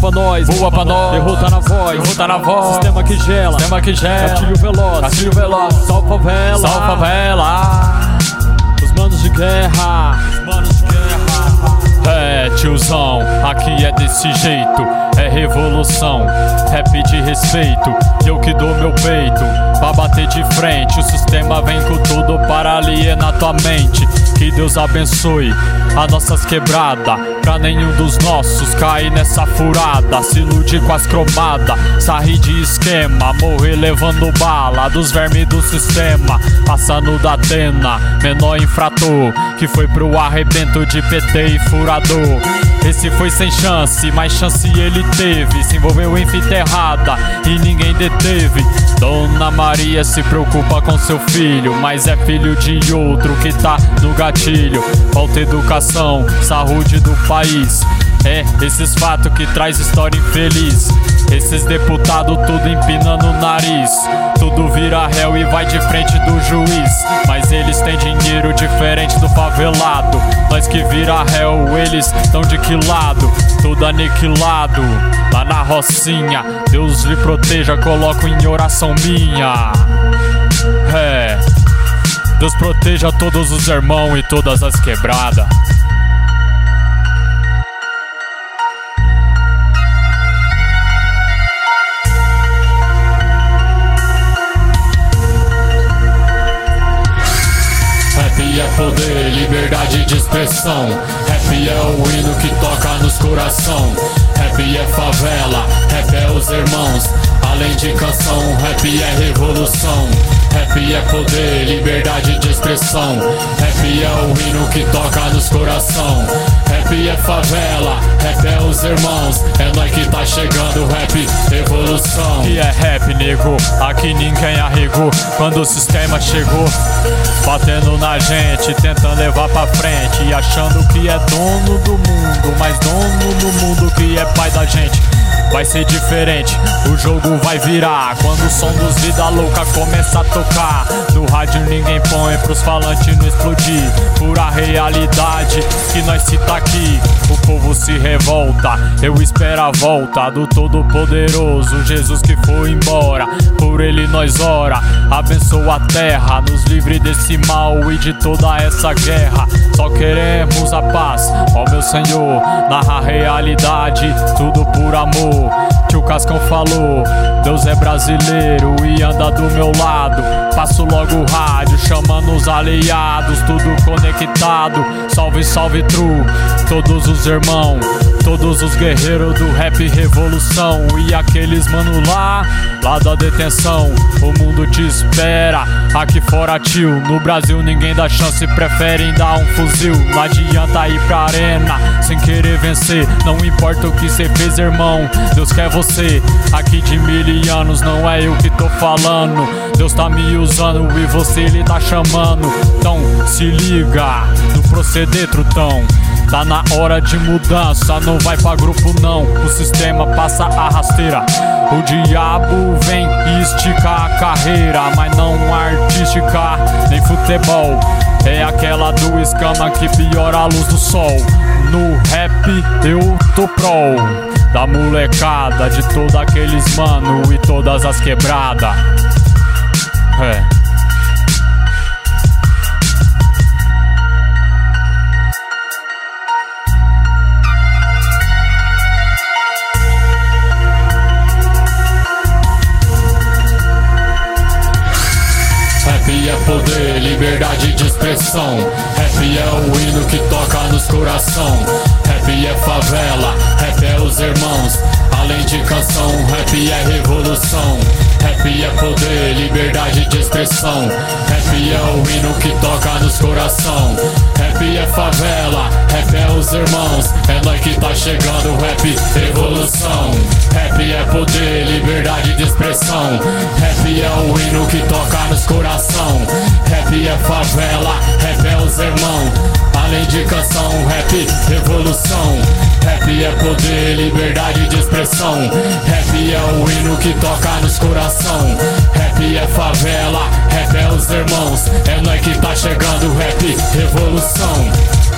pra nós, voa pra nós. Derrota na voz, derrota na voz. Sistema que gela, sistema que gela. Gatilho veloz, gatilho veloz. Salve favela, salve favela. Os manos de guerra, os manos de guerra. É, tiozão, aqui é desse jeito. É revolução, rap de respeito. Eu que dou meu peito pra bater de frente. O sistema vem com tudo para alienar tua mente. Que Deus abençoe as nossas quebradas. Pra nenhum dos nossos cair nessa furada. Se com as cromadas, sair de esquema. Morrer levando bala dos vermes do sistema. Passando da Atena, menor infrator. Que foi pro arrebento de PT e furador. Esse foi sem chance, mas chance ele teve. Se envolveu em fita errada e ninguém deteve. Dona Maria se preocupa com seu filho, mas é filho de outro que tá no gatilho. Falta educação, saúde do país. É, esses fatos que traz história infeliz. Esses deputados tudo empinando o nariz. Tudo vira réu e vai de frente do juiz. Mas eles têm dinheiro diferente do favelado. Nós que vira réu, eles estão de que lado? Tudo aniquilado. Lá na Rocinha, Deus lhe proteja, coloco em oração minha. É. Deus proteja todos os irmãos e todas as quebradas. Expressão. Rap é o hino que toca rap é revolução. Rap é poder, liberdade de expressão. Rap é o hino que toca nos coração. Rap é favela, rap é os irmãos. É nós que tá chegando, rap, evolução. E é rap, nego, aqui ninguém arregou. Quando o sistema chegou, batendo na gente, tentando levar pra frente. E achando que é dono do mundo, mas dono do mundo que é pai da gente vai ser diferente. O jogo vai virar quando o som dos Vida Louca começa a tocar. No rádio ninguém põe pros falantes não explodir. Pura realidade que nós cita aqui. O povo se revolta, eu espero a volta do Todo-Poderoso. Jesus que foi embora, por ele nós ora. Abençoa a terra, nos livre desse mal e de toda essa guerra. Só queremos a paz, ó meu Senhor. Narra a realidade, tudo por amor que o Cascão falou. Deus é brasileiro e anda do meu lado. Passo logo o rádio, chamando os aliados, tudo conectado. Salve, salve, true, todos os irmãos. Todos os guerreiros do rap revolução E aqueles mano lá, lá da detenção. O mundo te espera, aqui fora tio No Brasil ninguém dá chance, preferem dar um fuzil. Não adianta ir pra arena, sem querer vencer. Não importa o que cê fez irmão, Deus quer você. Aqui de mil anos, não é eu que tô falando. Deus tá me usando e você ele tá chamando. Então se liga no proceder trutão Tá na hora de mudança, não vai pra grupo não. O sistema passa a rasteira. O diabo vem esticar a carreira, mas não artística, nem futebol. É aquela do escama que piora a luz do sol. No rap eu tô pro. Da molecada, de todos aqueles mano e todas as quebradas. É. poder, liberdade de expressão. Rap é o hino que toca nos coração. Rap é favela, rap é os irmãos. Além de canção, rap é revolução. Rap é poder, liberdade de expressão. Rap é o hino que toca nos coração. Rap é favela, rap é os irmãos. É tá chegando, rap, revolução. Rap é poder, liberdade de expressão. Rap é o hino que toca nos coração. Rap é favela, rap é os irmãos. Além de canção, rap, revolução. Rap é poder, liberdade de expressão. Rap é o hino que toca nos coração. Rap é favela, rap é os irmãos. É nós que tá chegando, rap, revolução.